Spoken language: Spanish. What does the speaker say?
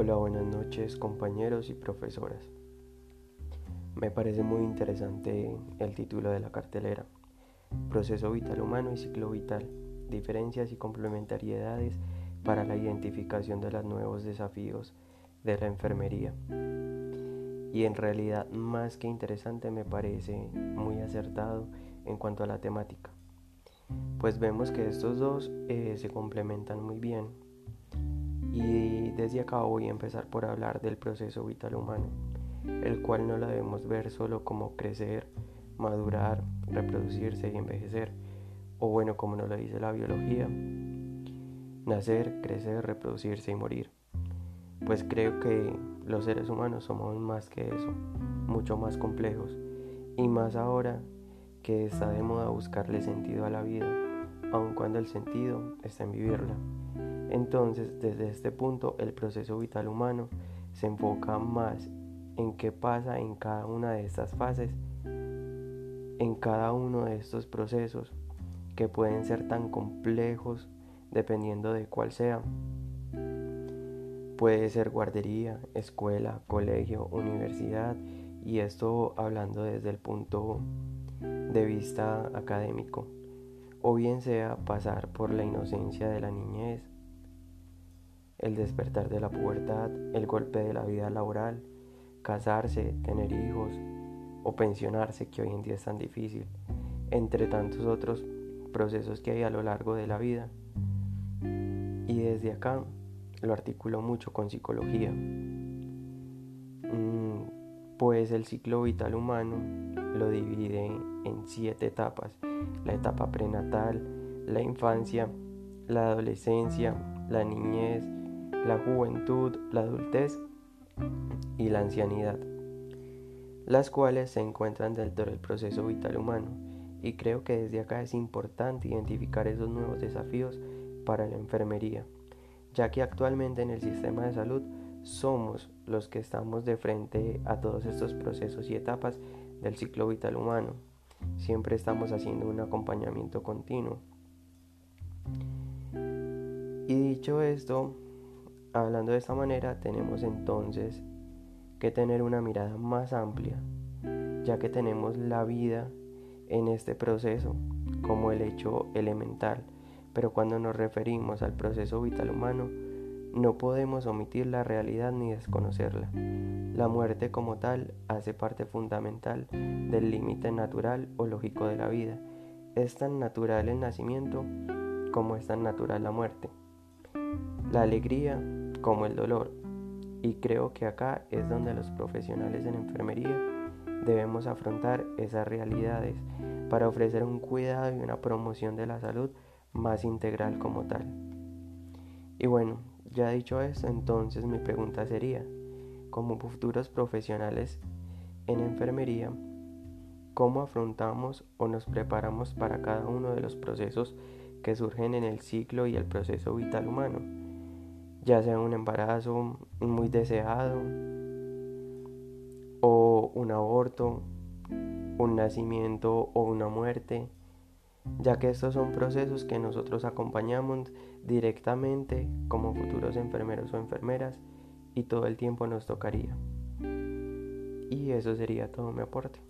Hola, buenas noches compañeros y profesoras. Me parece muy interesante el título de la cartelera. Proceso vital humano y ciclo vital. Diferencias y complementariedades para la identificación de los nuevos desafíos de la enfermería. Y en realidad más que interesante me parece muy acertado en cuanto a la temática. Pues vemos que estos dos eh, se complementan muy bien y desde acá voy a empezar por hablar del proceso vital humano, el cual no lo debemos ver solo como crecer, madurar, reproducirse y envejecer, o bueno, como nos lo dice la biología, nacer, crecer, reproducirse y morir. Pues creo que los seres humanos somos más que eso, mucho más complejos, y más ahora que está de moda buscarle sentido a la vida, aun cuando el sentido está en vivirla. Entonces, desde este punto, el proceso vital humano se enfoca más en qué pasa en cada una de estas fases, en cada uno de estos procesos, que pueden ser tan complejos dependiendo de cuál sea. Puede ser guardería, escuela, colegio, universidad, y esto hablando desde el punto de vista académico, o bien sea pasar por la inocencia de la niñez, el despertar de la pubertad, el golpe de la vida laboral, casarse, tener hijos o pensionarse, que hoy en día es tan difícil, entre tantos otros procesos que hay a lo largo de la vida. Y desde acá lo articulo mucho con psicología. Mm, pues el ciclo vital humano lo divide en siete etapas. La etapa prenatal, la infancia, la adolescencia, la niñez, la juventud, la adultez y la ancianidad, las cuales se encuentran dentro del proceso vital humano. Y creo que desde acá es importante identificar esos nuevos desafíos para la enfermería, ya que actualmente en el sistema de salud somos los que estamos de frente a todos estos procesos y etapas del ciclo vital humano. Siempre estamos haciendo un acompañamiento continuo. Y dicho esto, Hablando de esta manera, tenemos entonces que tener una mirada más amplia, ya que tenemos la vida en este proceso como el hecho elemental, pero cuando nos referimos al proceso vital humano, no podemos omitir la realidad ni desconocerla. La muerte como tal hace parte fundamental del límite natural o lógico de la vida. Es tan natural el nacimiento como es tan natural la muerte. La alegría como el dolor. Y creo que acá es donde los profesionales en enfermería debemos afrontar esas realidades para ofrecer un cuidado y una promoción de la salud más integral como tal. Y bueno, ya dicho esto, entonces mi pregunta sería, como futuros profesionales en enfermería, ¿cómo afrontamos o nos preparamos para cada uno de los procesos que surgen en el ciclo y el proceso vital humano? Ya sea un embarazo muy deseado o un aborto, un nacimiento o una muerte, ya que estos son procesos que nosotros acompañamos directamente como futuros enfermeros o enfermeras y todo el tiempo nos tocaría. Y eso sería todo mi aporte.